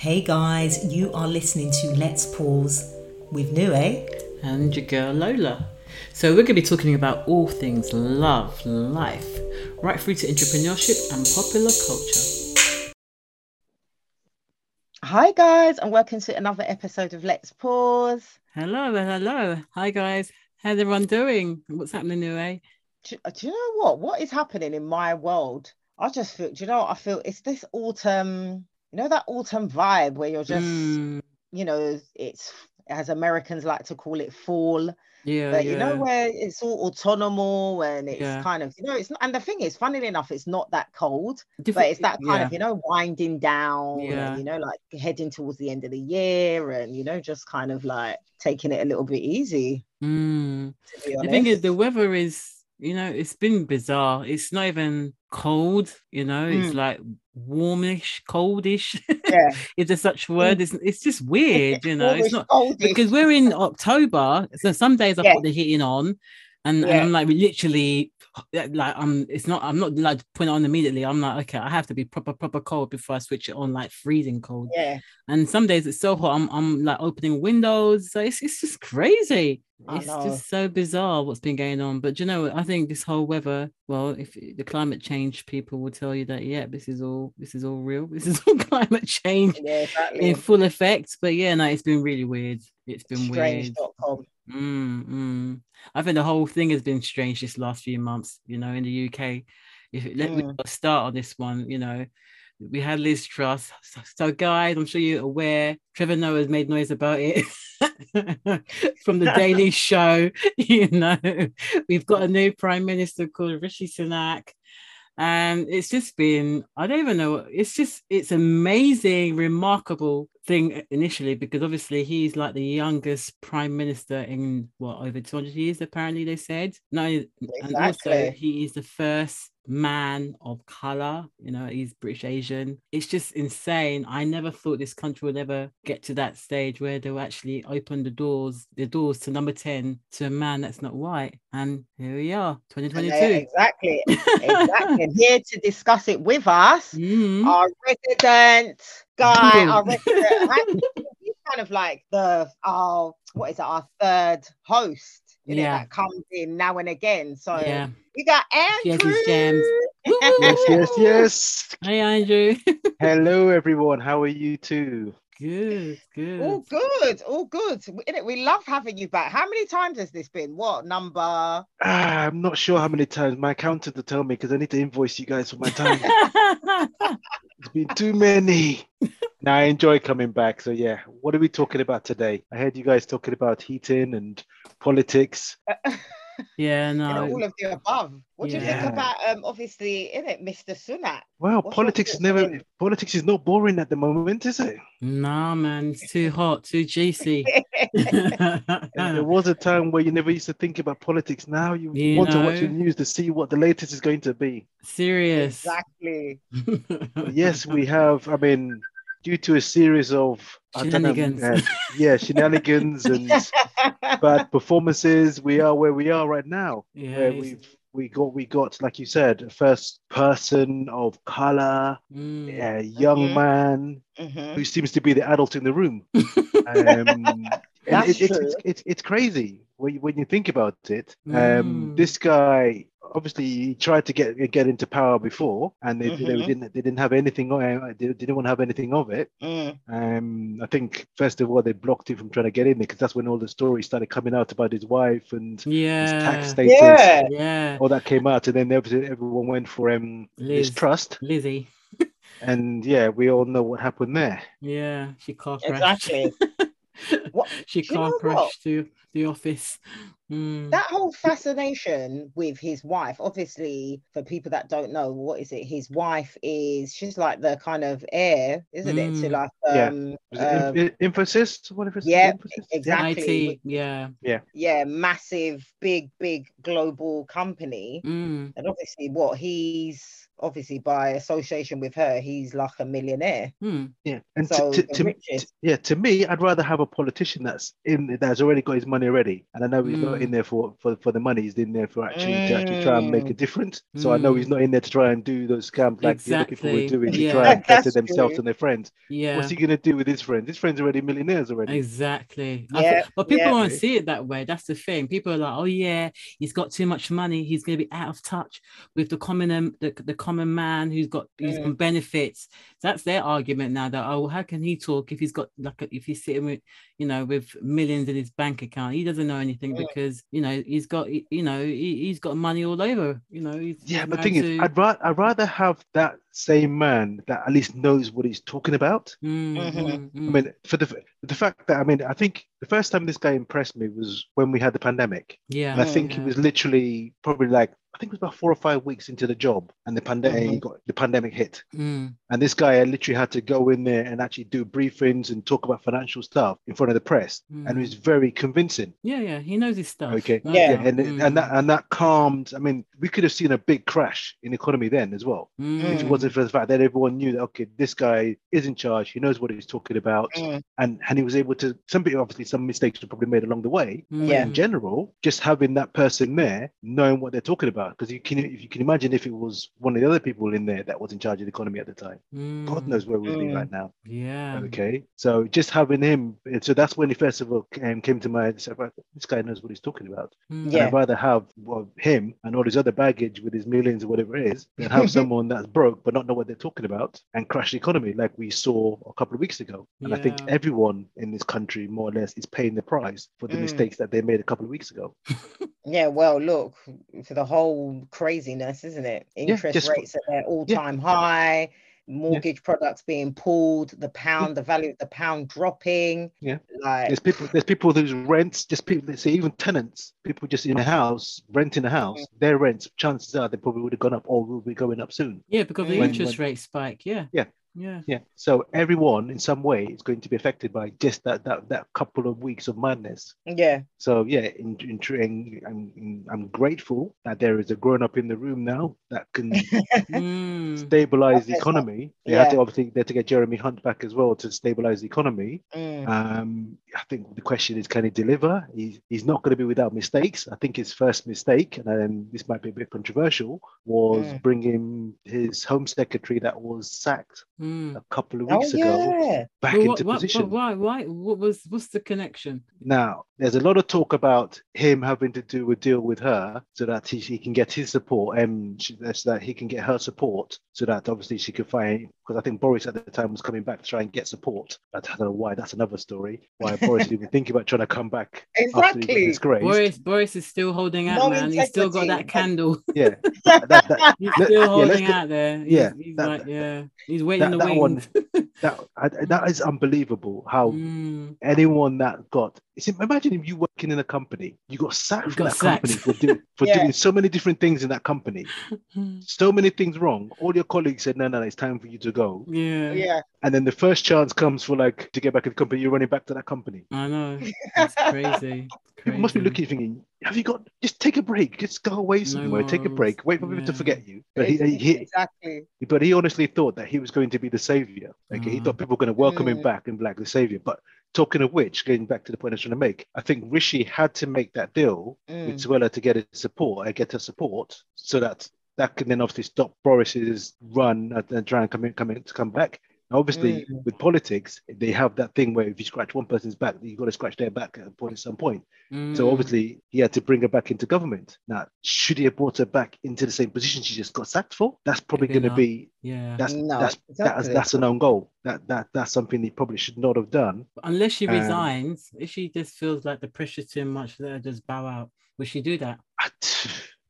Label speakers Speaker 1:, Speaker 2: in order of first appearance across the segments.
Speaker 1: Hey guys, you are listening to Let's Pause with Nue.
Speaker 2: and your girl Lola. So, we're going to be talking about all things love, life, right through to entrepreneurship and popular culture.
Speaker 3: Hi, guys, and welcome to another episode of Let's Pause.
Speaker 2: Hello, hello. Hi, guys. How's everyone doing? What's happening, Nue?
Speaker 3: Do, do you know what? What is happening in my world? I just feel, do you know what I feel? It's this autumn, you know, that autumn vibe where you're just,
Speaker 2: Mm,
Speaker 3: you know, it's as Americans like to call it fall,
Speaker 2: yeah,
Speaker 3: but you know, where it's all autonomal and it's
Speaker 2: Yeah.
Speaker 3: kind of, you know, it's not, and the thing is, funnily enough, it's not that cold, but it's that kind of, you know, winding down
Speaker 2: Yeah.
Speaker 3: and, you know, like heading towards the end of the year and, you know, just kind of like taking it a little bit easy.
Speaker 2: Mm. The thing is, the weather is, you know, it's been bizarre. It's not even cold, you know, it's
Speaker 3: Mm.
Speaker 2: like warmish, coldish.
Speaker 3: Yeah.
Speaker 2: Is there such a word? It's, it's just weird, you know. It's
Speaker 3: Always
Speaker 2: not because we're in October, so some days I
Speaker 3: Yeah.
Speaker 2: put the heating on, and, and I'm like literally like I'm. It's not. I'm not like putting it on immediately. I'm like okay, I have to be proper proper cold before I switch it on, like freezing cold.
Speaker 3: yeah,
Speaker 2: And some days it's so hot, I'm I'm like opening windows. So it's it's just crazy. It's just so bizarre what's been going on. But you know. I think this whole weather. Well, if the climate change people will tell you that, yeah, this is all this is all real. This is all climate change
Speaker 3: yeah, exactly.
Speaker 2: in full effect. But yeah, no, it's been really weird. It's been weird.
Speaker 3: Strange.com.
Speaker 2: Mm, mm. I think the whole thing has been strange this last few months, you know, in the UK. If it, let me
Speaker 3: Mm.
Speaker 2: start on this one, you know, we had Liz Truss. So, so, guys, I'm sure you're aware, Trevor Noah's made noise about it from the Daily Show. You know, we've got a new prime minister called Rishi Sunak. And it's just been, I don't even know, it's just, it's amazing, remarkable thing initially, because obviously he's like the youngest prime minister in what, over 200 years, apparently they said. No, and also
Speaker 3: Exactly.
Speaker 2: he is the first man of color, you know, he's British Asian. It's just insane. I never thought this country would ever get to that stage where they'll actually open the doors, the doors to number 10 to a man that's not white. And here we are, 2022.
Speaker 3: they- Exactly. Exactly. here to discuss it with us,
Speaker 2: Mhm.
Speaker 3: our resident guy, our resident, he's kind of like the our what is it, our third host. You know,
Speaker 2: Yeah.
Speaker 3: that comes in now and again. So
Speaker 2: Yeah.
Speaker 3: we got
Speaker 2: She has
Speaker 3: Andrew.
Speaker 2: his.
Speaker 4: Yes, yes, yes.
Speaker 2: Hey, Andrew.
Speaker 4: Hello, everyone. How are you too?
Speaker 2: good, good.
Speaker 3: All good, all good. We, we love having you back. How many times has this been? What number?
Speaker 4: Ah, I'm not sure how many times my accountant to tell me because I need to invoice you guys for my time. it's been too many. now I enjoy coming back. So yeah, what are we talking about today? I heard you guys talking about heating and politics.
Speaker 2: yeah,
Speaker 3: you know,
Speaker 2: no.
Speaker 3: all of the above. What do you think about um obviously in it, Mr. Sunak?
Speaker 4: Well,
Speaker 3: What's
Speaker 4: politics is never
Speaker 3: him?
Speaker 4: politics is not boring at the moment, is it?
Speaker 2: Nah, man, it's too hot, too juicy.
Speaker 4: There was a time where you never used to think about politics. Now you,
Speaker 2: You
Speaker 4: want to watch the news to see what the latest is going to be.
Speaker 2: Serious.
Speaker 3: exactly.
Speaker 4: yes, we have. I mean, due to a series of I don't know,
Speaker 2: Shenanigans.
Speaker 4: uh, yeah, shenanigans and bad performances, we are where we are right now.
Speaker 2: Yeah,
Speaker 4: where we've we got we got like you said, a first person of color,
Speaker 2: Mm.
Speaker 4: a young
Speaker 3: Mhm.
Speaker 4: man
Speaker 3: Mhm.
Speaker 4: who seems to be the adult in the room. Um, and
Speaker 3: That's
Speaker 4: it, it's,
Speaker 3: true.
Speaker 4: it's, it's it's crazy when you, when you think about it. Um,
Speaker 2: Mm.
Speaker 4: This guy obviously he tried to get get into power before, and they, they
Speaker 3: Mhm.
Speaker 4: didn't they didn't have anything. Uh, they didn't want to have anything of it.
Speaker 3: Mm.
Speaker 4: Um, I think first of all they blocked him from trying to get in there because that's when all the stories started coming out about his wife and his
Speaker 2: Yeah.
Speaker 4: tax status.
Speaker 3: Yeah.
Speaker 2: Yeah.
Speaker 4: All that came out, and then everything, everyone went for um,
Speaker 2: Liz.
Speaker 4: his trust,
Speaker 2: Lizzie.
Speaker 4: and yeah, we all know what happened there.
Speaker 2: Yeah. She car crashed.
Speaker 3: Exactly. What-
Speaker 2: she
Speaker 3: do you
Speaker 2: car
Speaker 3: know what?
Speaker 2: crashed to the office. Mm.
Speaker 3: That whole fascination with his wife, obviously, for people that don't know, what is it? His wife is she's like the kind of heir, isn't it? To
Speaker 2: Mm.
Speaker 3: like
Speaker 4: Yeah.
Speaker 3: um,
Speaker 4: Was it
Speaker 3: um,
Speaker 4: Inf- Infosys? What if it's
Speaker 3: yeah,
Speaker 4: Infosys?
Speaker 3: exactly.
Speaker 2: IT. Yeah.
Speaker 3: yeah, massive, big, big global company.
Speaker 2: Mm.
Speaker 3: And obviously, what he's obviously by association with her, he's like a millionaire.
Speaker 2: Mm.
Speaker 4: Yeah, and
Speaker 3: So
Speaker 4: to, to, to- yeah, to me, I'd rather have a politician that's in that's already got his money ready, and I know he's not not in there for, for for the money. He's in there for actually to actually try and make a
Speaker 3: Mm.
Speaker 4: difference. So I know he's
Speaker 2: Mm.
Speaker 4: not in there to try and do those scams like the other people were
Speaker 2: Exactly.
Speaker 4: doing to
Speaker 2: Yeah.
Speaker 4: try and better themselves and their friends.
Speaker 2: Yeah.
Speaker 4: What's he gonna do with his friends? His friends are already millionaires already.
Speaker 2: Exactly.
Speaker 3: Yeah,
Speaker 2: thought- but people
Speaker 3: yeah.
Speaker 2: won't see it that way. That's the thing. People are like, "Oh yeah, he's got too much money. He's going to be out of touch with the common um, the, the common man who's got who's
Speaker 3: Mm.
Speaker 2: on benefits." That's their argument now. That oh, how can he talk if he's got like if he's sitting with you know with millions in his bank account? He doesn't know anything
Speaker 3: Mm.
Speaker 2: because you know he's got you know he, he's got money all over. You know. He's,
Speaker 4: Yeah, but the
Speaker 2: married
Speaker 4: thing is, I'd rather I'd rather have that same man that at least knows what he's talking about.
Speaker 2: Mm,
Speaker 3: Mhm.
Speaker 2: mm,
Speaker 4: I mean, for the the fact that I mean, I think the first time this guy impressed me was when we had the pandemic.
Speaker 2: yeah.
Speaker 4: And I think he was literally probably like I think it was about four or five weeks into the job, and the pandemic
Speaker 3: Mhm.
Speaker 4: got the pandemic hit.
Speaker 2: Mm,
Speaker 4: And this guy I literally had to go in there and actually do briefings and talk about financial stuff in front of the press, and it
Speaker 2: mm.
Speaker 4: was very convincing.
Speaker 2: yeah, yeah. He knows his stuff.
Speaker 4: Okay.
Speaker 2: no
Speaker 3: Yeah.
Speaker 4: Yeah, and
Speaker 2: Mm,
Speaker 4: and that and that calmed. I mean, we could have seen a big crash in the economy then as well. If it
Speaker 2: mm,
Speaker 4: wasn't for the fact that everyone knew that okay, this guy is in charge, he knows what he's talking about,
Speaker 3: Mm.
Speaker 4: and and he was able to. Some people obviously some mistakes were probably made along the way.
Speaker 3: Yeah.
Speaker 4: In general, just having that person there, knowing what they're talking about, because you can if you can imagine if it was one of the other people in there that was in charge of the economy at the time, God
Speaker 2: mm,
Speaker 4: knows where we'd be
Speaker 3: Mm.
Speaker 4: right now.
Speaker 2: Yeah.
Speaker 4: Okay, so just having him, so that's when he first of all came, came to mind. and said, "Right, This guy knows what he's talking about.
Speaker 2: Mm.
Speaker 3: Yeah.
Speaker 4: I'd rather have well, him and all his other baggage with his millions or whatever it is than have someone that's broke but not know what they're talking about and crash the economy like we saw a couple of weeks ago. And I think everyone in this country, more or less, is paying the price for the
Speaker 3: Mm.
Speaker 4: mistakes that they made a couple of weeks ago.
Speaker 3: Yeah, well, look for the whole craziness, isn't it? Interest
Speaker 4: just-
Speaker 3: rates at their all-time high, mortgage products being pulled, the pound, the value of the pound dropping.
Speaker 4: Yeah.
Speaker 3: like
Speaker 4: There's people, there's people whose rents, just people, let's say even tenants, people just in a house, renting a house, mm. their rents, chances are they probably would have gone up or will be going up soon.
Speaker 2: Yeah, because the mm.
Speaker 3: When-
Speaker 2: interest rate spike. Yeah.
Speaker 4: Yeah.
Speaker 2: Yeah.
Speaker 4: Yeah. So everyone in some way is going to be affected by just that that, that couple of weeks of madness.
Speaker 3: yeah,
Speaker 4: So yeah, in, in, tr- in, I'm, in, I'm grateful that there is a grown up in the room now that can
Speaker 2: Mm.
Speaker 4: stabilize the
Speaker 3: That's
Speaker 4: economy. They had to obviously they had to get Jeremy Hunt back as well to stabilize the economy.
Speaker 3: mm,
Speaker 4: Um, I think the question is, can he deliver? He's, he's not going to be without mistakes. I think his first mistake, and um, this might be a bit controversial, was
Speaker 3: Mm.
Speaker 4: bringing his home secretary that was sacked
Speaker 2: Mm.
Speaker 4: a couple of
Speaker 3: oh
Speaker 4: weeks ago
Speaker 3: yeah,
Speaker 4: back
Speaker 2: But
Speaker 4: into
Speaker 2: what, what,
Speaker 4: position.
Speaker 2: why? Why? What was? What's the connection?
Speaker 4: Now, there's a lot of talk about him having to do a deal with her so that he, he can get his support and she, so that he can get her support so that obviously she could find because I think Boris at the time was coming back to try and get support. I don't know why. That's another story. Why Boris is even thinking about trying to come back after he
Speaker 3: exactly.
Speaker 4: disgraced.
Speaker 2: Boris. Boris is still holding out,
Speaker 3: No
Speaker 2: man. He's still got that candle.
Speaker 4: Yeah, that, that, that,
Speaker 2: He's still
Speaker 4: yeah,
Speaker 2: holding
Speaker 4: get-
Speaker 2: out there. He's,
Speaker 4: yeah,
Speaker 2: he's
Speaker 4: that-
Speaker 2: like, yeah, he's waiting
Speaker 4: that-
Speaker 2: the
Speaker 4: that one- that, I, that is unbelievable. How
Speaker 2: Mm.
Speaker 4: anyone that got imagine if you working in a company, you got sacked
Speaker 2: You
Speaker 4: from
Speaker 2: got
Speaker 4: that company for, doing for
Speaker 3: Yeah.
Speaker 4: doing so many different things in that company. so many things wrong. All your colleagues said, no, no, it's time for you to go.
Speaker 2: yeah,
Speaker 3: Yeah,
Speaker 4: And then the first chance comes for like to get back in the company, you're running back to that company.
Speaker 2: I know. It's crazy.
Speaker 4: People must be looking thinking, have you got just take a break, just go away somewhere, take a break, wait for people to forget you. But he, he, he
Speaker 3: exactly.
Speaker 4: but he honestly thought that he was going to be the savior. Okay, he
Speaker 2: Mm.
Speaker 4: thought people were going to welcome him
Speaker 3: Mm.
Speaker 4: back and black like the savior. But talking of which, going back to the point I was trying to make, I think Rishi had to make that deal
Speaker 3: Mm.
Speaker 4: with Suella to get his support and get her support so that that can then obviously stop Boris's run and, and try and come in, come in to come back. Now, obviously,
Speaker 3: Mm.
Speaker 4: with politics, they have that thing where if you scratch one person's back, you've got to scratch their back at a point at some point. So
Speaker 2: Mm.
Speaker 4: obviously, he had to bring her back into government. Now, should he have brought her back into the same position she just got sacked for? That's probably going to be
Speaker 2: yeah.
Speaker 4: that's
Speaker 3: No,
Speaker 4: that's that's
Speaker 3: exactly.
Speaker 4: that's an own goal. That that that's something he probably should not have done.
Speaker 2: Unless she
Speaker 4: Um,
Speaker 2: resigns, if she just feels like the pressure's too much, let her just bow out. Would she do that?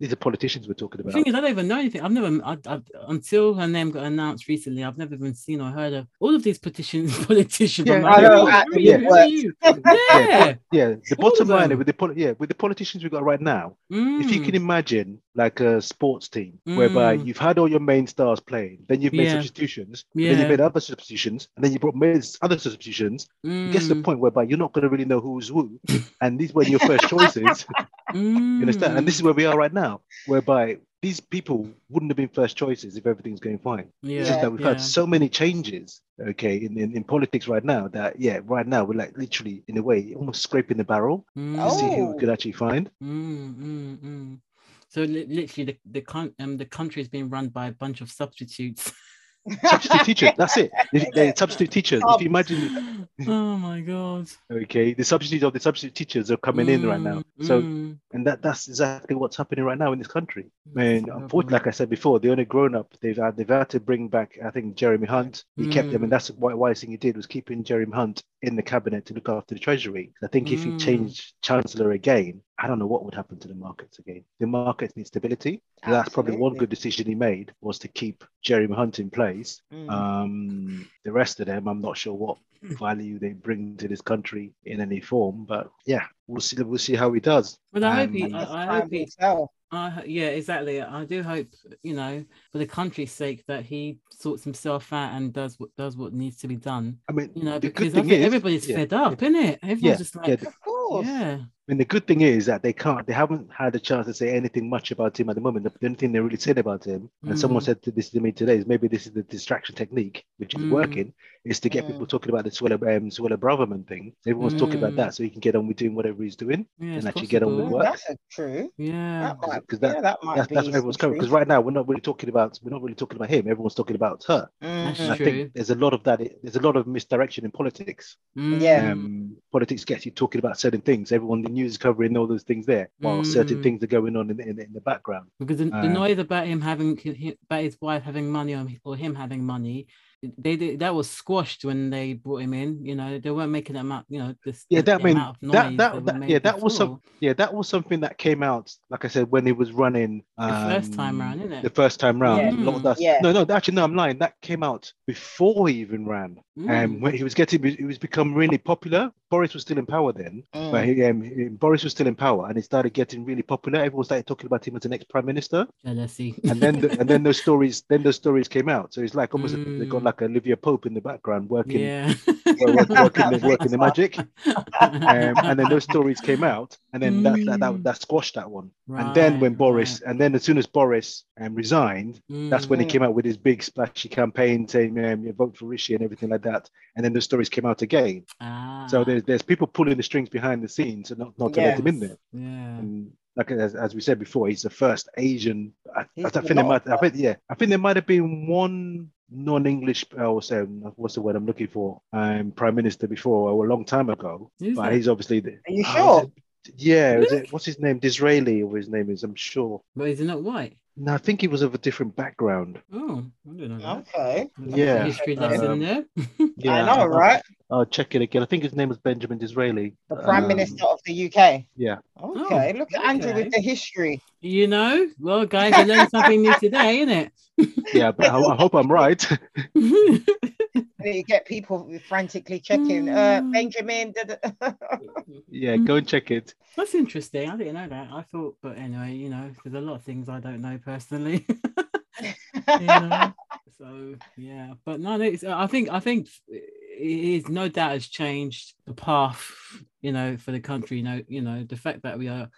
Speaker 4: These are politicians we're talking about.
Speaker 2: The
Speaker 4: about.
Speaker 2: thing is, I don't even know anything. I've never, I, I, until her name got announced recently, I've never even seen or heard of all of these petitions, politicians.
Speaker 4: Yeah,
Speaker 2: like,
Speaker 3: I know,
Speaker 2: who- who
Speaker 4: yeah.
Speaker 2: you? Who are? Yeah.
Speaker 4: yeah, the
Speaker 2: All
Speaker 4: bottom line with the poli- yeah with the politicians we've got right now. If you
Speaker 2: Mm.
Speaker 4: can imagine like a sports team whereby
Speaker 2: Mm.
Speaker 4: you've had all your main stars playing, then you've made
Speaker 2: Yeah.
Speaker 4: substitutions, then you've made other substitutions, and then you brought made other substitutions. It gets to the
Speaker 2: Mm.
Speaker 4: point whereby you're not going to really know who's who, and these were your first choices. You understand? And this is where we are right now, whereby these people wouldn't have been first choices if everything's going fine.
Speaker 2: yeah,
Speaker 4: It's just that we've had so many changes, okay, in, in, in politics right now that yeah, right now we're like literally in a way almost scraping the barrel
Speaker 2: Mm,
Speaker 4: to see who
Speaker 3: Oh.
Speaker 4: we could actually find.
Speaker 2: mm, mm, mm. So li- literally, the the con- um the country is being run by a bunch of substitutes.
Speaker 4: Substitute teachers, that's it. If, they're substitute teachers. If you imagine,
Speaker 2: oh my god!
Speaker 4: okay, the substitute of the substitute teachers are coming in right now. So
Speaker 2: Mm,
Speaker 4: and that that's exactly what's happening right now in this country.
Speaker 2: mm,
Speaker 4: And unfortunately, like I said before, the only grown up they've had they've had to bring back. I think Jeremy Hunt. He kept them,
Speaker 2: Mm.
Speaker 4: and that's why wise thing he did was keeping Jeremy Hunt in the cabinet to look after the treasury. I think if he
Speaker 2: Mm.
Speaker 4: changed chancellor again, I don't know what would happen to the markets again. The markets need stability. So that's probably one good decision he made was to keep Jeremy Hunt in place.
Speaker 3: Mm.
Speaker 4: Um, the rest of them, I'm not sure what value they bring to this country in any form, but yeah, we'll see. We'll see how he does.
Speaker 2: Well, I hope he. I, I hope he.
Speaker 3: himself.
Speaker 2: I, yeah, exactly. I do hope you know, for the country's sake, that he sorts himself out and does what does what needs to be done.
Speaker 4: I mean,
Speaker 2: You know, because I think
Speaker 4: is,
Speaker 2: everybody's
Speaker 4: yeah,
Speaker 2: fed up, isn't it? Everyone's
Speaker 4: yeah,
Speaker 2: just like,
Speaker 4: the-
Speaker 3: Of course.
Speaker 2: yeah.
Speaker 4: I mean, the good thing is that they can't, they haven't had a chance to say anything much about him at the moment. The only thing they really said about him, and someone
Speaker 2: Mm.
Speaker 4: said to this to me today, is maybe this is the distraction technique, which is
Speaker 2: Mm.
Speaker 4: working, is to get
Speaker 3: Mm.
Speaker 4: people talking about the Suella, um, Suella Braverman thing. Everyone's talking about
Speaker 2: Mm.
Speaker 4: that, so he can get on with doing whatever he's doing.
Speaker 2: Yeah,
Speaker 4: And actually get on with work.
Speaker 3: That's a true.
Speaker 2: Yeah.
Speaker 4: Because that,
Speaker 3: yeah, that
Speaker 4: that's,
Speaker 3: be
Speaker 4: that's what everyone's
Speaker 3: some
Speaker 4: covering. Because right now we're not really talking about we're not really talking about him. Everyone's talking about her.
Speaker 2: That's
Speaker 3: Mhm.
Speaker 4: And I
Speaker 2: true.
Speaker 4: think there's a lot of that. There's a lot of misdirection in politics.
Speaker 3: Yeah.
Speaker 4: Um, politics gets you talking about certain things. Everyone, the news is covering all those things there, while certain
Speaker 2: Mm.
Speaker 4: things are going on in, the- in, in the background.
Speaker 2: because the, the
Speaker 4: Uh,
Speaker 2: noise about him having about his wife having money or, or him having money they, they that was squashed when they brought him in you know they weren't making that amount you know this
Speaker 4: Yeah, that mean-
Speaker 2: amount of
Speaker 4: that-
Speaker 2: noise
Speaker 4: that- that- yeah, that was some- Yeah, that was something that came out, like I said, when he was running
Speaker 2: The first time
Speaker 4: um,
Speaker 2: round, isn't it?
Speaker 4: The first time round.
Speaker 3: Yeah.
Speaker 4: A lot of
Speaker 2: Mm.
Speaker 3: Yeah.
Speaker 4: No, no, actually, no, I'm lying. That came out before he even ran.
Speaker 2: Mm.
Speaker 4: Um, when he was getting, he was become really popular. Boris was still in power then,
Speaker 3: Mm.
Speaker 4: but he, um, he- Boris was still in power, and he started getting really popular. Everyone started talking about him as the next prime minister,
Speaker 2: jealousy
Speaker 4: and then the, and then those stories, then those stories came out. So it's like almost they got
Speaker 2: Mm.
Speaker 4: like Olivia Pope in the background working,
Speaker 2: yeah
Speaker 4: wo- work- working, the, working the magic. Um, and then those stories came out, and then that, that,
Speaker 2: Mm.
Speaker 4: that that squashed that one. and then when
Speaker 2: Right,
Speaker 4: Boris, and then as soon as Boris um, resigned, that's when he
Speaker 3: Mm.
Speaker 4: came out with his big splashy campaign saying, um, you vote for Rishi and everything like that. And then the stories came out again.
Speaker 2: ah,
Speaker 4: So there's there's people pulling the strings behind the scenes and not, not to let them in there.
Speaker 2: yeah
Speaker 4: And like as, as we said before, he's the first Asian. I, I think there might, I think, yeah, I think there might have been one non-English, uh, what's, um, what's the word I'm looking for, um, prime minister before or a long time ago.
Speaker 2: Who's
Speaker 4: but
Speaker 2: that?
Speaker 4: he's obviously the.
Speaker 3: Are you
Speaker 4: oh,
Speaker 3: sure?
Speaker 4: it- yeah, is it, what's his name? Disraeli, or his name is, I'm sure.
Speaker 2: but is he not white
Speaker 4: No, I think he was of a different background.
Speaker 2: oh I don't know that.
Speaker 3: Okay.
Speaker 2: That's a
Speaker 4: Yeah,
Speaker 2: history
Speaker 3: um,
Speaker 2: lesson there
Speaker 4: Yeah,
Speaker 3: I know,
Speaker 4: I'll-
Speaker 3: right?
Speaker 4: I'll check it again. I think his name was Benjamin Disraeli.
Speaker 3: The Prime
Speaker 4: Um,
Speaker 3: Minister of the UK.
Speaker 4: Yeah.
Speaker 3: Okay, look at Andrew with the history.
Speaker 2: you know well guys I learned something new today isn't it?
Speaker 4: Yeah, but I, I hope I'm right.
Speaker 2: it
Speaker 3: You get people frantically checking. Uh,
Speaker 2: Mm.
Speaker 3: Benjamin. da- da-
Speaker 4: yeah, go and check it.
Speaker 2: That's interesting. I didn't know that. I thought, but anyway, you know, there's a lot of things I don't know personally. you know? So yeah, but no, it's, I think I think it is no doubt has changed the path, you know, for the country. You know, you know, the fact that we are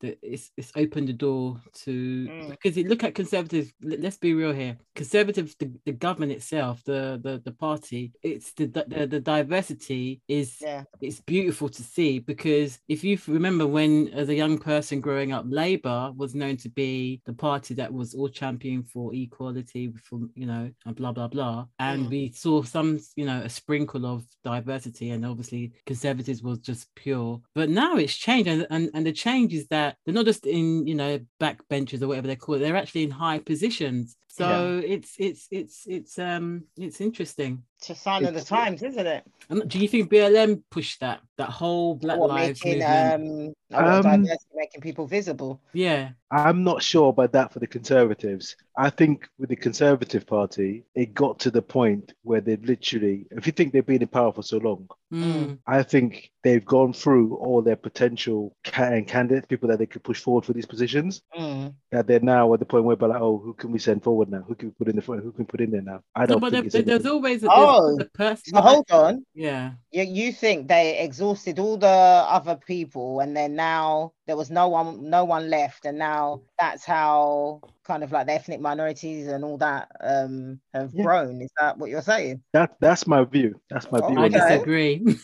Speaker 2: that it's it's opened the door to
Speaker 3: Mm.
Speaker 2: because you look at conservatives. let- Let's be real here. Conservatives, the, the government itself, the the the party, it's the the, the diversity is
Speaker 3: yeah.
Speaker 2: it's beautiful to see because if you remember when as a young person growing up labor was known to be the party that was all champion for equality for you know and blah blah blah and
Speaker 3: Mm.
Speaker 2: we saw some you know a sprinkle of diversity and obviously conservatives was just pure but now it's changed and, and and the change is that they're not just in you know backbenchers or whatever they call it they're actually in high positions. So it's it's it's it's um it's interesting
Speaker 3: It's a sign of the times, isn't it?
Speaker 2: and do you think BLM pushed that that whole Black
Speaker 3: What
Speaker 2: Lives
Speaker 3: making
Speaker 2: movement?
Speaker 3: um,
Speaker 4: Um,
Speaker 3: diversity making people visible.
Speaker 2: yeah,
Speaker 4: I'm not sure about that for the Conservatives. I think with the Conservative Party, it got to the point where they've literally, if you think they've been in power for so long,
Speaker 2: Mm.
Speaker 4: I think they've gone through all their potential ca- candidates, people that they could push forward for these positions.
Speaker 3: Mm.
Speaker 4: That they're now at the point where, they're like, oh, who can we send forward now? Who can we put in the front? Who can we put in there now? I don't
Speaker 2: but
Speaker 4: think
Speaker 2: there,
Speaker 4: it's
Speaker 2: there- there's always a,
Speaker 3: Oh,
Speaker 2: person.
Speaker 3: So hold on.
Speaker 2: Yeah,
Speaker 3: You, you think they exhausted all the other people, and they're now there was no one, no one left, and now that's how kind of like the ethnic minorities and all that um have
Speaker 4: Yeah.
Speaker 3: grown. Is that what you're saying?
Speaker 4: That that's my view. That's my view.
Speaker 2: I
Speaker 4: on that.
Speaker 3: Okay.
Speaker 2: disagree.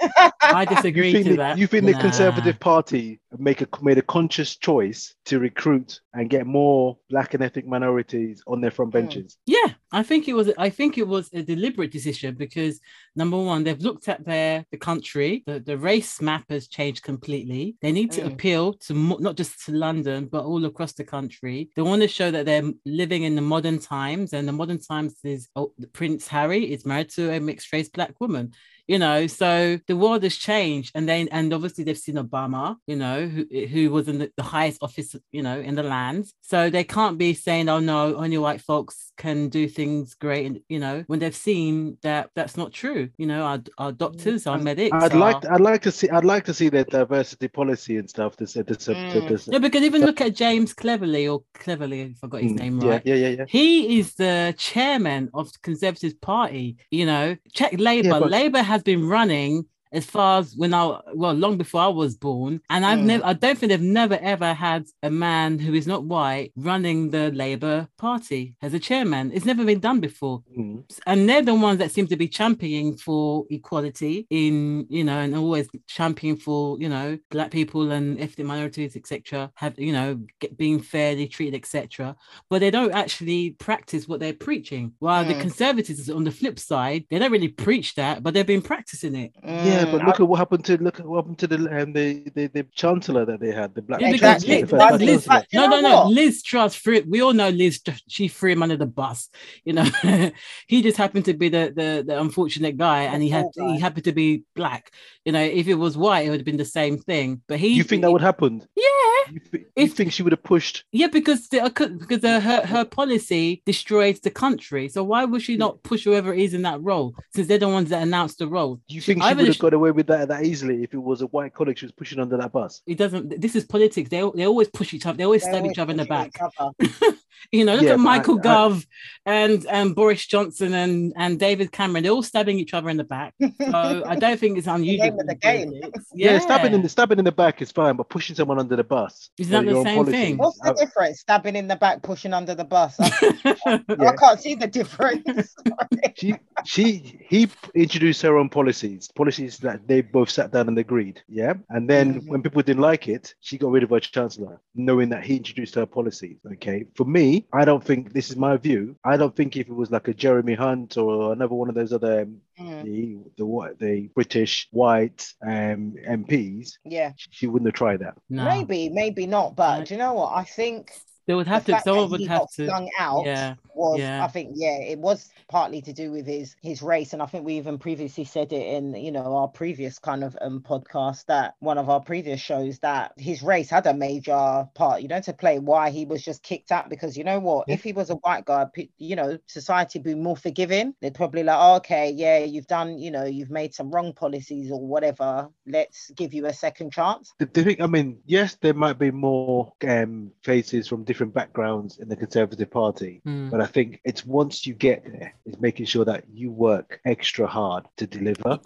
Speaker 2: I disagree
Speaker 4: you think,
Speaker 2: to
Speaker 4: the,
Speaker 2: that.
Speaker 4: you think the Conservative Party make a made a conscious choice to recruit and get more black and ethnic minorities on their front
Speaker 3: Hmm.
Speaker 4: benches?
Speaker 2: Yeah, I think it was. I think it was a deliberate decision because number one, they've looked at their the country. The, the race map has changed completely. They need to
Speaker 3: Mm.
Speaker 2: appeal to mo- not just to London but all across the country. They want to show that they're living in the modern times, and the modern times is oh, Prince Harry is married to a mixed race black woman. You know, so the world has changed, and then and obviously they've seen Obama, you know, who who was in the, the highest office, you know, in the land. So they can't be saying, "Oh no, only white folks can do things great," and you know, when they've seen that that's not true. You know, our, our doctors, our
Speaker 3: Mm.
Speaker 2: medics.
Speaker 4: I'd
Speaker 2: are-
Speaker 4: like I'd like to see I'd like to see their diversity policy and stuff. To say this,
Speaker 3: Mm.
Speaker 4: this,
Speaker 2: No, because even look at James Cleverly or Cleverly, if I got his
Speaker 4: Mm,
Speaker 2: name
Speaker 4: yeah,
Speaker 2: right.
Speaker 4: yeah, yeah, yeah.
Speaker 2: He is the chairman of the Conservative Party. You know, check Labour.
Speaker 4: but-
Speaker 2: Labour has been running as far as when I well long before I was born, and I've
Speaker 3: Mm.
Speaker 2: never I don't think they've never ever had a man who is not white running the Labour Party as a chairman. It's never been done before,
Speaker 4: Mm.
Speaker 2: and they're the ones that seem to be championing for equality in you know and always championing for you know black people and ethnic minorities etc. Have you know get, being fairly treated etc but they don't actually practice what they're preaching. While the
Speaker 3: Mm.
Speaker 2: conservatives on the flip side, they don't really preach that, but they've been practicing it.
Speaker 4: Yeah, but
Speaker 3: Mm,
Speaker 4: look at what happened to look at what happened to the um, the, the the chancellor that they had, the black.
Speaker 2: Yeah,
Speaker 3: because
Speaker 4: chancellor,
Speaker 3: Liz-
Speaker 4: the first black
Speaker 2: Liz-
Speaker 4: chancellor.
Speaker 2: no, no, no.
Speaker 3: what?
Speaker 2: Liz Truss threw. We all know Liz. She threw him under the bus. You know, he just happened to be the, the the unfortunate guy, and he had
Speaker 3: poor
Speaker 2: he happened to be black. You know, if it was white, it would have been the same thing. But he,
Speaker 4: You think that would happen?
Speaker 2: Yeah,
Speaker 4: You, thi- you
Speaker 2: If-
Speaker 4: think she would have pushed?
Speaker 2: yeah, because the, because uh, her her policy destroys the country. So why would she not push whoever is in that role, since they're the ones that announced the role?
Speaker 4: Do you think she
Speaker 2: either
Speaker 4: would have
Speaker 2: sh-
Speaker 4: got away with that that easily if it was a white colleague she was pushing under that bus?
Speaker 2: it doesn't this is politics they, they always push each other they always
Speaker 3: They
Speaker 2: stab
Speaker 3: always
Speaker 2: each other in the back
Speaker 3: each other.
Speaker 2: you know look
Speaker 4: Yeah,
Speaker 2: at
Speaker 4: but I-
Speaker 2: michael
Speaker 4: I-
Speaker 2: gove and and boris johnson and and david cameron they're all stabbing each other in the back so i don't think it's unusual
Speaker 3: name of the game.
Speaker 2: politics.
Speaker 4: Yeah, stabbing in the stabbing in the back is fine, but pushing someone under the bus
Speaker 2: Is that the same
Speaker 4: policy-
Speaker 2: thing?
Speaker 3: What's the
Speaker 4: I-
Speaker 3: difference? Stabbing in the back, pushing under the bus. I,
Speaker 4: Yeah.
Speaker 3: I can't see the difference.
Speaker 4: she she he introduced her own policies policies that they both sat down and agreed yeah and then
Speaker 3: Mhm.
Speaker 4: when people didn't like it she got rid of her chancellor knowing that he introduced her policies okay for me i don't think this is my view i don't think if it was like a jeremy hunt or another one of those other um,
Speaker 3: Mm,
Speaker 4: the the what the british white um mps
Speaker 3: yeah,
Speaker 4: she wouldn't have tried that
Speaker 2: no
Speaker 3: maybe, maybe not. But
Speaker 2: Right.
Speaker 3: do you know what? I think
Speaker 2: they would
Speaker 3: the
Speaker 2: have to
Speaker 3: fact
Speaker 2: someone
Speaker 3: that
Speaker 2: would have to
Speaker 3: flung out
Speaker 2: yeah
Speaker 3: was,
Speaker 2: Yeah.
Speaker 3: I think, yeah, it was partly to do with his his race, and I think we even previously said it in you know our previous kind of um podcast that one of our previous shows that his race had a major part, you know, to play why he was just kicked out because you know what,
Speaker 4: Yeah.
Speaker 3: if he was a white guy, you know, society would be more forgiving. They'd probably like, oh, okay, yeah, you've done, you know, you've made some wrong policies or whatever. Let's give you a second chance.
Speaker 4: the, the thing, I mean, yes, there might be more um, faces from different backgrounds in the Conservative Party,
Speaker 2: Mm.
Speaker 4: but I think it's once you get there, it's making sure that you work extra hard to deliver.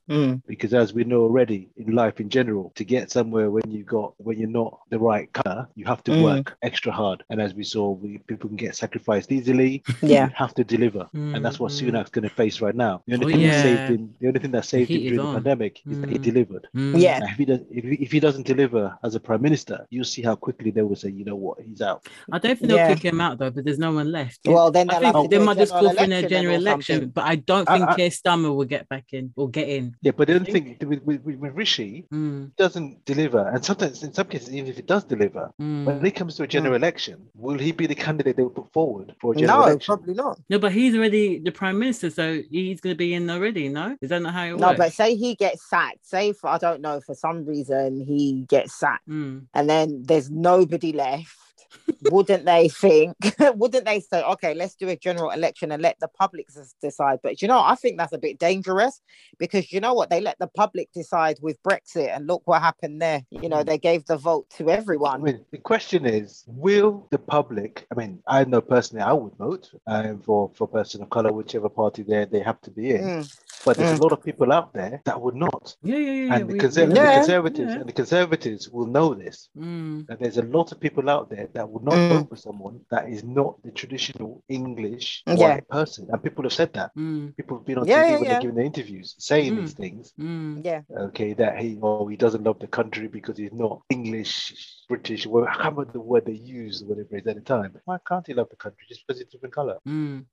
Speaker 4: Because as we know already in life in general, to get somewhere when you got when you're not the right color, you have to
Speaker 3: Mm.
Speaker 4: work extra hard. And as we saw, we, people can get sacrificed easily.
Speaker 3: Yeah.
Speaker 4: You have to deliver, and that's what
Speaker 2: Mm,
Speaker 4: Sunak's going to face right now. The only
Speaker 2: Oh,
Speaker 4: thing that saved him, the only thing that saved him
Speaker 2: heat is
Speaker 4: during the
Speaker 2: on.
Speaker 4: pandemic is that he
Speaker 2: Mm.
Speaker 4: delivered.
Speaker 2: mm.
Speaker 3: Yeah.
Speaker 4: If he does, if he, if he doesn't deliver as a prime minister, you'll see how quickly they will say, you know what, he's out.
Speaker 2: I don't think they'll
Speaker 3: Yeah.
Speaker 2: kick him out though, but there's no one left.
Speaker 3: Well, then
Speaker 2: I
Speaker 3: they'll
Speaker 2: think they might just call for a general
Speaker 3: then
Speaker 2: election, but I don't think
Speaker 4: I-
Speaker 2: Keir Starmer will get back in or get in.
Speaker 4: Yeah, but the other thing with, with, with, with Rishi,
Speaker 2: Mm,
Speaker 4: doesn't deliver, and sometimes in some cases, even if he does deliver,
Speaker 2: mm.
Speaker 4: when it comes to a general election, will he be the candidate they will put forward for a general
Speaker 3: No,
Speaker 4: election?
Speaker 3: probably not.
Speaker 2: No, but he's already the prime minister, so he's going to be in already. No, is that not how it works?
Speaker 3: No, but say he gets sacked. Say for I don't know for some reason he gets sacked,
Speaker 2: Mm.
Speaker 3: and then there's nobody left. Wouldn't they think? wouldn't they say, okay, let's do a general election and let the public decide? But you know, I think that's a bit dangerous because you know what? They let the public decide with Brexit, and look what happened there. You know, they gave the vote to
Speaker 4: I
Speaker 3: everyone.
Speaker 4: mean, the question is, will the public? I mean, I know personally, I would vote um, for for person of color, whichever party they they have to be in.
Speaker 3: Mm,
Speaker 4: But there's
Speaker 3: Mm.
Speaker 4: a lot of people out there that would not.
Speaker 2: Yeah, yeah, yeah.
Speaker 4: and the, conser- and the conservatives
Speaker 2: Yeah.
Speaker 4: and the conservatives will know this.
Speaker 2: Mm,
Speaker 4: That there's a lot of people out there that would not
Speaker 3: Mm.
Speaker 4: vote for someone that is not the traditional English
Speaker 3: Yeah.
Speaker 4: white person. And people have said that.
Speaker 2: mm,
Speaker 4: People have been on
Speaker 3: Yeah,
Speaker 4: TV
Speaker 3: yeah,
Speaker 4: when
Speaker 3: yeah.
Speaker 4: they're giving their interviews saying
Speaker 2: Mm.
Speaker 4: these things.
Speaker 2: mm.
Speaker 3: Yeah.
Speaker 4: Okay, that he oh he doesn't love the country because he's not English, British. Well, I can't remember the word they used, whatever it is at the time. Why can't he love the country just because it's a different color?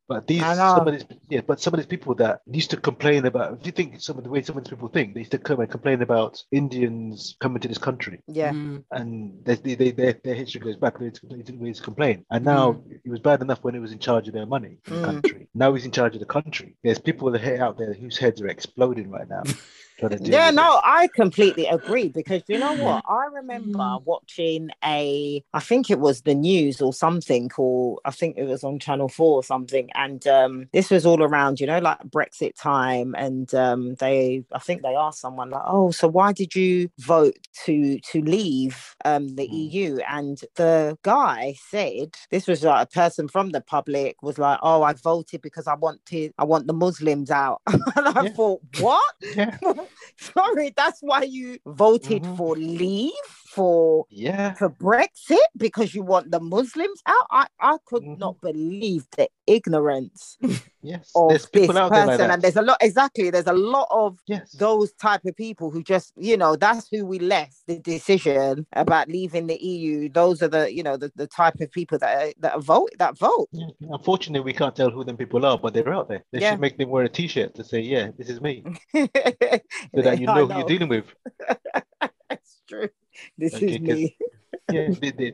Speaker 4: But these some of these yeah, but some of these people that used to complain about if you think some of the way some of these people think, they used to come and complain about Indians coming to this country.
Speaker 3: Yeah.
Speaker 2: mm,
Speaker 4: And they, they, they, their, their history goes back. They didn't really complain. And now it was bad enough when he was in charge of their money in the
Speaker 3: Mm.
Speaker 4: country. Now he's in charge of the country. There's people that are out there whose heads are exploding right now. trying
Speaker 3: Yeah,
Speaker 4: with
Speaker 3: no, I completely agree because you know what? I remember
Speaker 2: Mm.
Speaker 3: watching a, I think it was the news or something, or I think it was on Channel 4 or something. And um, this was all around, you know, like Brexit time. And um, they, I think they asked someone, like, oh, so why did you vote to to leave um, the
Speaker 4: Mm.
Speaker 3: EU? And the guy said, this was like a person from the public was like, oh, I voted because I wanted, I want the Muslims out. and I
Speaker 4: Yeah.
Speaker 3: thought, what?
Speaker 4: Yeah.
Speaker 3: Sorry, that's why you voted
Speaker 4: Mhm.
Speaker 3: for leave for
Speaker 4: Yeah.
Speaker 3: for Brexit because you want the Muslims out. I, I could
Speaker 4: Mhm.
Speaker 3: not believe the ignorance
Speaker 4: Yes.
Speaker 3: of
Speaker 4: There's
Speaker 3: this
Speaker 4: people out there
Speaker 3: person.
Speaker 4: like
Speaker 3: and there's a lot exactly, there's a lot of
Speaker 4: yes.
Speaker 3: those type of people who just, you know, that's who we left the decision about leaving the EU. Those are the, you know, the, the type of people that are, that are vote that vote.
Speaker 4: Yeah. Unfortunately, we can't tell who them people are, but they're out there. They
Speaker 3: Yeah.
Speaker 4: should make them wear a T-shirt to say, "Yeah, this is me,"
Speaker 3: so
Speaker 4: so that you know, who you're dealing with.
Speaker 3: That's true. This
Speaker 4: Okay,
Speaker 3: is
Speaker 4: 'cause-
Speaker 3: me.
Speaker 4: Yeah, they, they,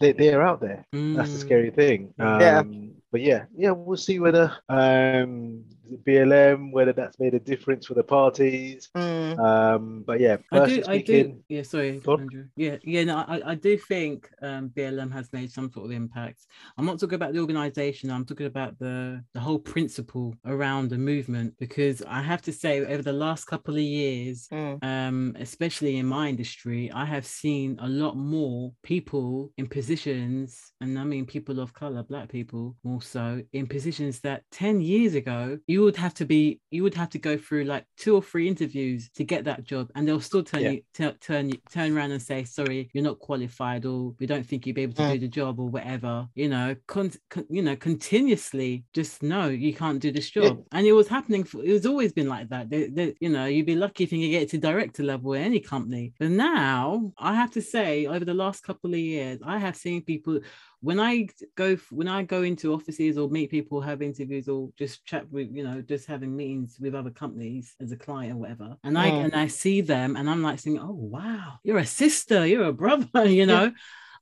Speaker 4: they, they're out there. That's the
Speaker 2: mm.
Speaker 4: scary thing.
Speaker 3: Yeah.
Speaker 4: Um, but yeah, yeah, we'll see whether um, BLM, whether that's made a difference for the parties.
Speaker 3: Mm.
Speaker 4: Um, but yeah,
Speaker 2: I
Speaker 4: personally
Speaker 2: do, I do.
Speaker 4: speaking,
Speaker 2: Yeah, sorry, Andrew. Yeah, yeah. No, I, I do think um, BLM has made some sort of impact. I'm not talking about the organisation. I'm talking about the the whole principle around the movement. Because I have to say, over the last couple of years,
Speaker 3: Mm.
Speaker 2: um, especially in my industry, I have seen a lot more people in positions, and I mean people of color, black people also in positions that 10 years ago you would have to be, you would have to go through like two or three interviews to get that job, and they'll still turn
Speaker 4: Yeah.
Speaker 2: you tu- turn you turn around and say, sorry, you're not qualified, or we don't think you'd be able to
Speaker 3: Mm.
Speaker 2: do the job, or whatever. You know, con- con- you know, continuously just no, you can't do this
Speaker 4: Yeah.
Speaker 2: job, and it was happening. For, it was always been like that. They, they, you know, you'd be lucky if you can get to director level in any company. But now, I have to say, over the last couple of years, I have seen people when I go when I go into offices or meet people, have interviews, or just chat with you know, just having meetings with other companies as a client or whatever, and I and I see them, and I'm like saying, oh wow, you're a sister, you're a brother, you know.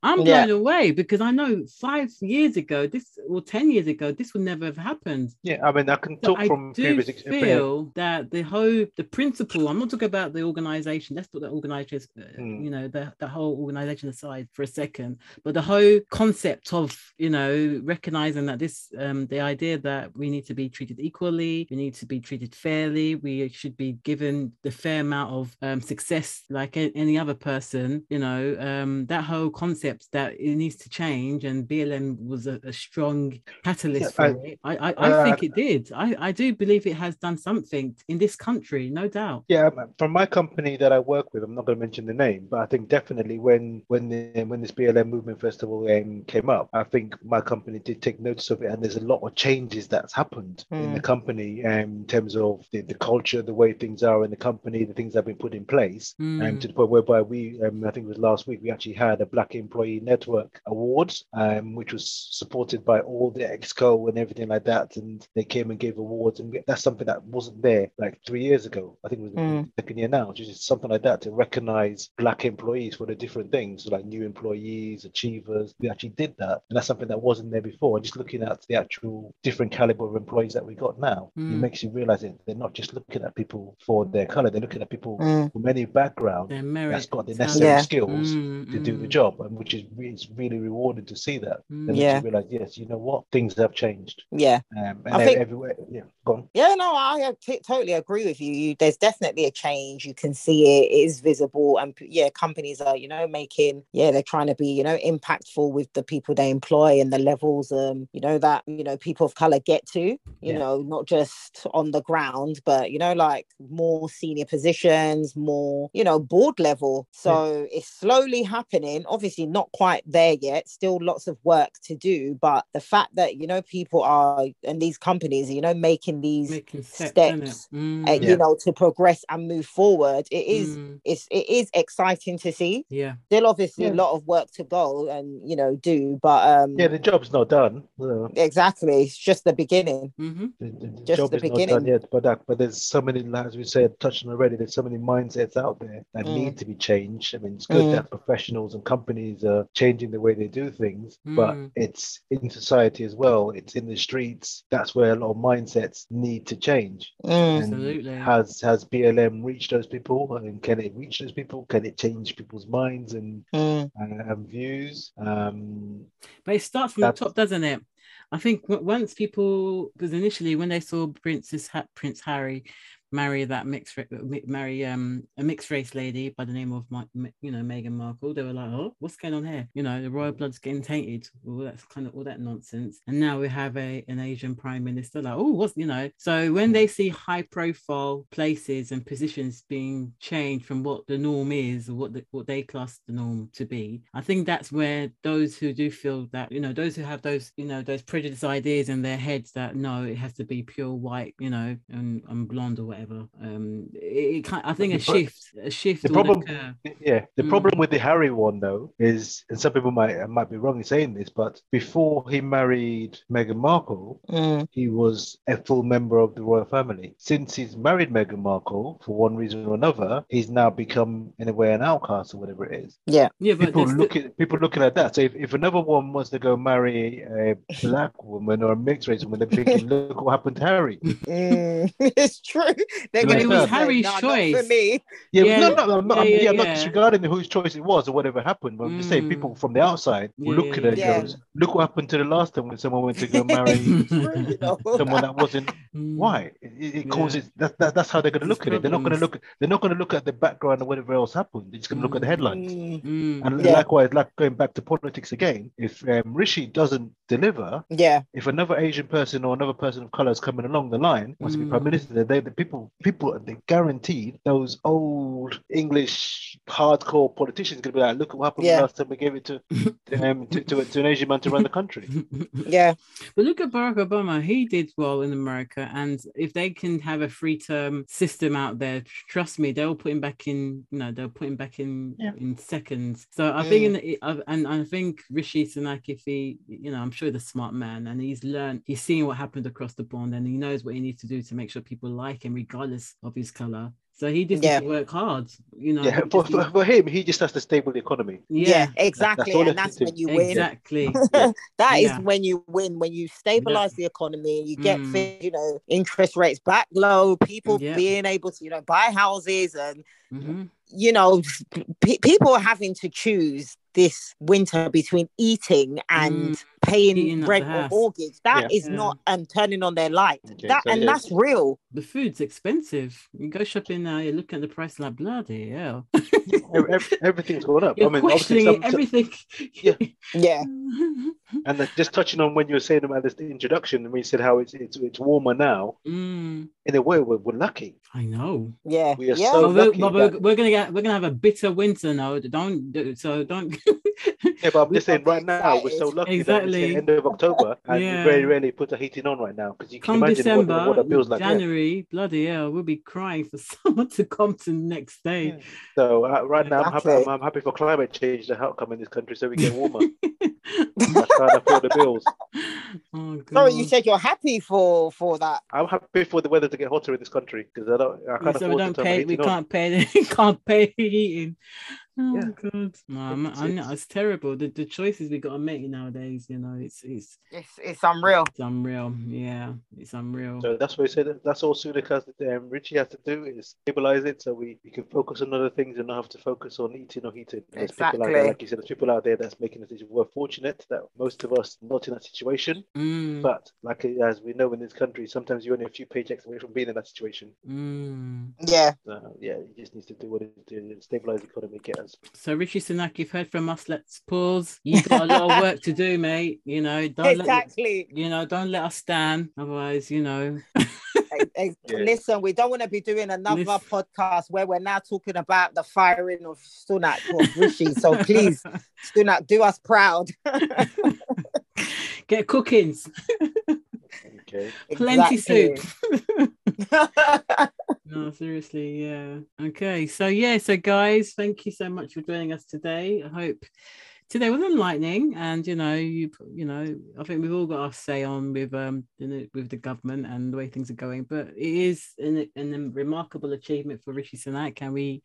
Speaker 2: I'm
Speaker 3: Yeah.
Speaker 2: blown away because I know five years ago, this or ten years ago, this would never have happened.
Speaker 4: yeah, I mean, I can
Speaker 2: So
Speaker 4: talk
Speaker 2: I
Speaker 4: from
Speaker 2: do
Speaker 4: previous experience.
Speaker 2: feel that the whole the principle. I'm not talking about the organization. Let's put the organization, uh,
Speaker 4: Hmm.
Speaker 2: you know, the the whole organization aside for a second. But the whole concept of you know recognizing that this um the idea that we need to be treated equally, we need to be treated fairly, we should be given the fair amount of um, success like any other person. You know, um that whole concept that it needs to change, and BLM was a, a strong catalyst
Speaker 4: Yeah,
Speaker 2: for it. I I, I
Speaker 4: uh,
Speaker 2: think it did. I I do believe it has done something in this country, no doubt.
Speaker 4: Yeah, um, from my company that I work with, I'm not going to mention the name, but I think definitely when when the, when this BLM movement festival um, came up, I think my company did take notice of it, and there's a lot of changes that's happened in the company um, in terms of the, the culture, the way things are in the company, the things that have been put in place, and
Speaker 2: Mm.
Speaker 4: to the point whereby we, um, I think it was last week, we actually had a Black Employee Network Awards, um, which was supported by all the exco and everything like that, and they came and gave awards, and that's something that wasn't there like three years ago. I think it was the
Speaker 3: Mm.
Speaker 4: second year now, which is something like that to recognize black employees for the different things, so like new employees, achievers. We actually did that, and that's something that wasn't there before. Just looking at the actual different caliber of employees that we got now, it
Speaker 2: Mm.
Speaker 4: makes you realize that they're not just looking at people for their color; they're looking at people
Speaker 3: Mm.
Speaker 4: from any background that's got the necessary
Speaker 3: Yeah.
Speaker 4: skills
Speaker 2: Mm,
Speaker 4: to do the
Speaker 2: mm.
Speaker 4: job, and which which is re- it's really rewarding to see that.
Speaker 2: Mm.
Speaker 4: Then
Speaker 3: Yeah.
Speaker 4: you realize, yes, you know what, things have changed.
Speaker 3: Yeah.
Speaker 4: Um, and
Speaker 3: I think-
Speaker 4: everywhere, yeah, go on.
Speaker 3: Yeah, no, I uh, totally agree with you. you. There's definitely a change. You can see it, it is visible, and yeah, companies are, you know, making yeah, they're trying to be, you know, impactful with the people they employ and the levels, um, you know, that you know people of color get to, you
Speaker 4: Yeah.
Speaker 3: know, not just on the ground, but you know, like more senior positions, more, you know, board level. So it's slowly happening. Obviously, not quite there yet. Still lots of work to do, but the fact that you know people are and these companies, you know, making these
Speaker 2: Making steps,
Speaker 3: steps.
Speaker 2: Mm.
Speaker 3: uh,
Speaker 4: Yeah.
Speaker 3: you know, to progress and move forward. It is
Speaker 2: Mm.
Speaker 3: it's it is exciting to see.
Speaker 2: Yeah.
Speaker 3: Still obviously
Speaker 4: Yeah.
Speaker 3: a lot of work to go and you know do, but um
Speaker 4: Yeah, the job's not done. So
Speaker 3: exactly. It's just the beginning.
Speaker 2: hmm
Speaker 4: the, the- the
Speaker 3: Just
Speaker 4: job
Speaker 3: the
Speaker 4: is not
Speaker 3: beginning.
Speaker 4: done yet. But that, but there's so many, as we said, touching already. There's so many mindsets out there that
Speaker 3: Mm.
Speaker 4: need to be changed. I mean, it's good
Speaker 3: Mm.
Speaker 4: that professionals and companies are changing the way they do things, but
Speaker 2: Mm.
Speaker 4: it's in society as well. It's in the streets. That's where a lot of mindsets need to change.
Speaker 3: Mm.
Speaker 2: Absolutely.
Speaker 4: Has has BLM reached those people? And can it reach those people? Can it change people's minds and
Speaker 3: Mm.
Speaker 4: and, and views? Um,
Speaker 2: But it starts from the top, doesn't it? I think once people, because initially when they saw Princess ha- Prince Harry marry that mixed uh, marry um a mixed race lady by the name of you know Meghan Markle, they were like, oh, what's going on here? You know, the royal mm. blood's getting tainted. All that's kind of all that nonsense. And now we have a an Asian prime minister. Like, oh, what's you know? So when mm. they see high profile places and positions being changed from what the norm is or what the, what they class the norm to be, I think that's where those who do feel that you know those who have those you know those prejudice ideas in their heads that no, it has to be pure white, you know, and, and blonde or whatever. Um, it, it kind, I think a shift, a shift
Speaker 4: the problem-
Speaker 2: occur.
Speaker 4: Yeah, the
Speaker 2: Mm.
Speaker 4: problem with the Harry one though is, and some people might might be wrong in saying this, but before he married Meghan Markle,
Speaker 3: Mm.
Speaker 4: he was a full member of the royal family. Since he's married Meghan Markle, for one reason or another, he's now become in a way an outcast or whatever it is.
Speaker 3: Yeah.
Speaker 2: Yeah,
Speaker 4: People
Speaker 2: there's
Speaker 4: look at people looking at that. So if, if another one wants to go marry a black woman or a mixed race woman, they're thinking, look what happened to Harry.
Speaker 3: Mm. it's true. They're
Speaker 4: But
Speaker 3: gonna
Speaker 4: it was
Speaker 3: say,
Speaker 2: Harry's
Speaker 3: "No, not
Speaker 2: choice."
Speaker 3: for me.
Speaker 4: Yeah,
Speaker 2: Yeah,
Speaker 4: no, no, I'm not,
Speaker 2: yeah,
Speaker 4: I'm,
Speaker 2: yeah,
Speaker 4: yeah, I'm not disregarding whose choice it was or whatever happened. But I'm just saying,
Speaker 2: Mm.
Speaker 4: people from the outside
Speaker 2: Yeah,
Speaker 4: looking at it
Speaker 3: yeah.
Speaker 4: goes, look what happened to the last time when someone went to go marry
Speaker 3: True,
Speaker 4: someone that wasn't
Speaker 2: Mm.
Speaker 4: why. It, it
Speaker 2: Yeah.
Speaker 4: causes that, that, that's how they're going to
Speaker 2: There's
Speaker 4: look at it. They're not going to look. They're not going to look at the background or whatever else happened. They're just going to look at the headlines.
Speaker 3: Mm.
Speaker 2: Mm.
Speaker 4: And
Speaker 3: Yeah.
Speaker 4: likewise, like going back to politics again, if um, Rishi doesn't deliver,
Speaker 3: Yeah.
Speaker 4: if another Asian person or another person of color is coming along the line, wants to be prime minister, they, the people, people, and they guaranteed those old English hardcore politicians going to be like, look at what happened
Speaker 3: Yeah.
Speaker 4: last time we gave it to, um, to, to, to an Asian man to run the country.
Speaker 3: Yeah.
Speaker 2: But look at Barack Obama. He did well in America. And if they can have a free term system out there, trust me, they'll put him back in, you know, they'll put him back in
Speaker 4: Yeah.
Speaker 2: in seconds. So I think, in the, and I think Rishi Sunak, if he, you know, I'm sure he's a smart man and he's learned, he's seen what happened across the pond and he knows what he needs to do to make sure people like him, regardless of his color. So he just
Speaker 3: Yeah.
Speaker 2: needs to work hard, you know.
Speaker 4: Yeah, for, for,
Speaker 2: needs-
Speaker 4: for him, he just has to stable the economy.
Speaker 3: Yeah,
Speaker 2: yeah,
Speaker 3: exactly.
Speaker 4: all
Speaker 3: and that's when you win.
Speaker 2: exactly.
Speaker 3: That is
Speaker 2: Yeah.
Speaker 3: when you win, when you stabilize the economy, you get,
Speaker 2: Mm.
Speaker 3: thi- you know, interest rates back low, people
Speaker 2: Yeah.
Speaker 3: being able to, you know, buy houses and,
Speaker 2: Mhm.
Speaker 3: you know, p- people are having to choose this winter between eating and paying rent or mortgage. That
Speaker 4: Yeah.
Speaker 3: is
Speaker 2: Yeah.
Speaker 3: not and turning on their light.
Speaker 4: Okay,
Speaker 3: that
Speaker 4: so
Speaker 3: and that's real.
Speaker 2: The food's expensive. You go shopping now, you're looking at the price like bloody hell.
Speaker 4: Ev- ev- everything's going up.
Speaker 2: You're
Speaker 4: I mean, obviously,
Speaker 2: questioning
Speaker 4: some,
Speaker 2: everything.
Speaker 4: Yeah.
Speaker 3: Yeah.
Speaker 4: and then just touching on when you were saying about this introduction, and we said how it's it's, it's warmer now.
Speaker 2: Mm,
Speaker 4: In a way, we're, we're lucky.
Speaker 2: I know.
Speaker 3: Yeah.
Speaker 4: We are
Speaker 3: yeah.
Speaker 4: so
Speaker 2: But we're,
Speaker 4: lucky
Speaker 2: but we're,
Speaker 4: that-
Speaker 2: we're gonna get we're gonna have a bitter winter now. Don't so don't.
Speaker 4: Yeah, but I'm just saying, right now we're so
Speaker 3: excited.
Speaker 4: lucky that
Speaker 2: Exactly.
Speaker 4: It's the end of October, and
Speaker 2: Yeah.
Speaker 4: very rarely put a heating on right now because you can
Speaker 2: Come
Speaker 4: imagine what,
Speaker 2: December,
Speaker 4: what it feels like. yeah.
Speaker 2: January, bloody hell, we'll be crying for someone to come to the next day.
Speaker 4: Yeah. So uh, right now, I'm happy. I'm, I'm happy for climate change to help come in this country so we get warmer. I can't afford the bills.
Speaker 2: oh,
Speaker 3: Sorry, you said you're happy for for that.
Speaker 4: I'm happy for the weather to get hotter in this country because I don't. I can't
Speaker 2: so we
Speaker 4: afford
Speaker 2: don't
Speaker 4: to turn
Speaker 2: pay. We can't pay. can't pay heating. Oh
Speaker 4: Yeah.
Speaker 2: god, no, I'm,
Speaker 4: It's-
Speaker 2: I'm,
Speaker 4: it's-
Speaker 2: it's terrible. The, the choices we got to make nowadays, you know, it's it's
Speaker 3: It's it's unreal.
Speaker 2: it's unreal. Yeah, it's unreal.
Speaker 4: So that's why I said that's all Sunak has to um, Rishi has to do is stabilize it so we, we can focus on other things and not have to focus on eating or heating. There's people out there,
Speaker 3: Exactly.
Speaker 4: like you said, there's people out there that's making a decision. We're fortunate that most of us not in that situation.
Speaker 2: Mm,
Speaker 4: But like as we know in this country, sometimes you're only a few paychecks away from being in that situation.
Speaker 2: mm.
Speaker 3: Yeah.
Speaker 4: So yeah, he just needs to do what he do stabilize the economy, get us.
Speaker 2: So Rishi Sunak, you've heard from us. Let's pause. You've got a lot of work to do, mate. You know, don't let
Speaker 3: exactly.
Speaker 2: you know, don't let us stand. Otherwise, you know,
Speaker 3: Ex- ex-
Speaker 4: Yeah.
Speaker 3: Listen, we don't want to be doing another
Speaker 2: Listen.
Speaker 3: podcast where we're now talking about the firing of Sunak or Rishi. So please, Sunak, do us proud.
Speaker 2: get cookings,
Speaker 4: Okay.
Speaker 2: plenty
Speaker 3: Exactly.
Speaker 2: soup. No, seriously, yeah. Okay, so yeah, so guys, thank you so much for joining us today. I hope today was enlightening, and you know, you you know, I think we've all got our say on with um with the government and the way things are going. But it is an, an remarkable achievement for Rishi Sunak, and we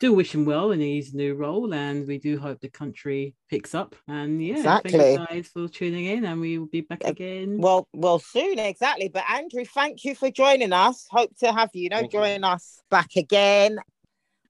Speaker 2: do wish him well in his new role, and we do hope the country picks up. And yeah, thank you guys for tuning in, and we will be back
Speaker 3: Uh,
Speaker 2: again.
Speaker 3: well, well, soon, exactly. But Andrew, thank you for joining us. Hope to have you, you know,
Speaker 4: Thank you.
Speaker 3: join us back again.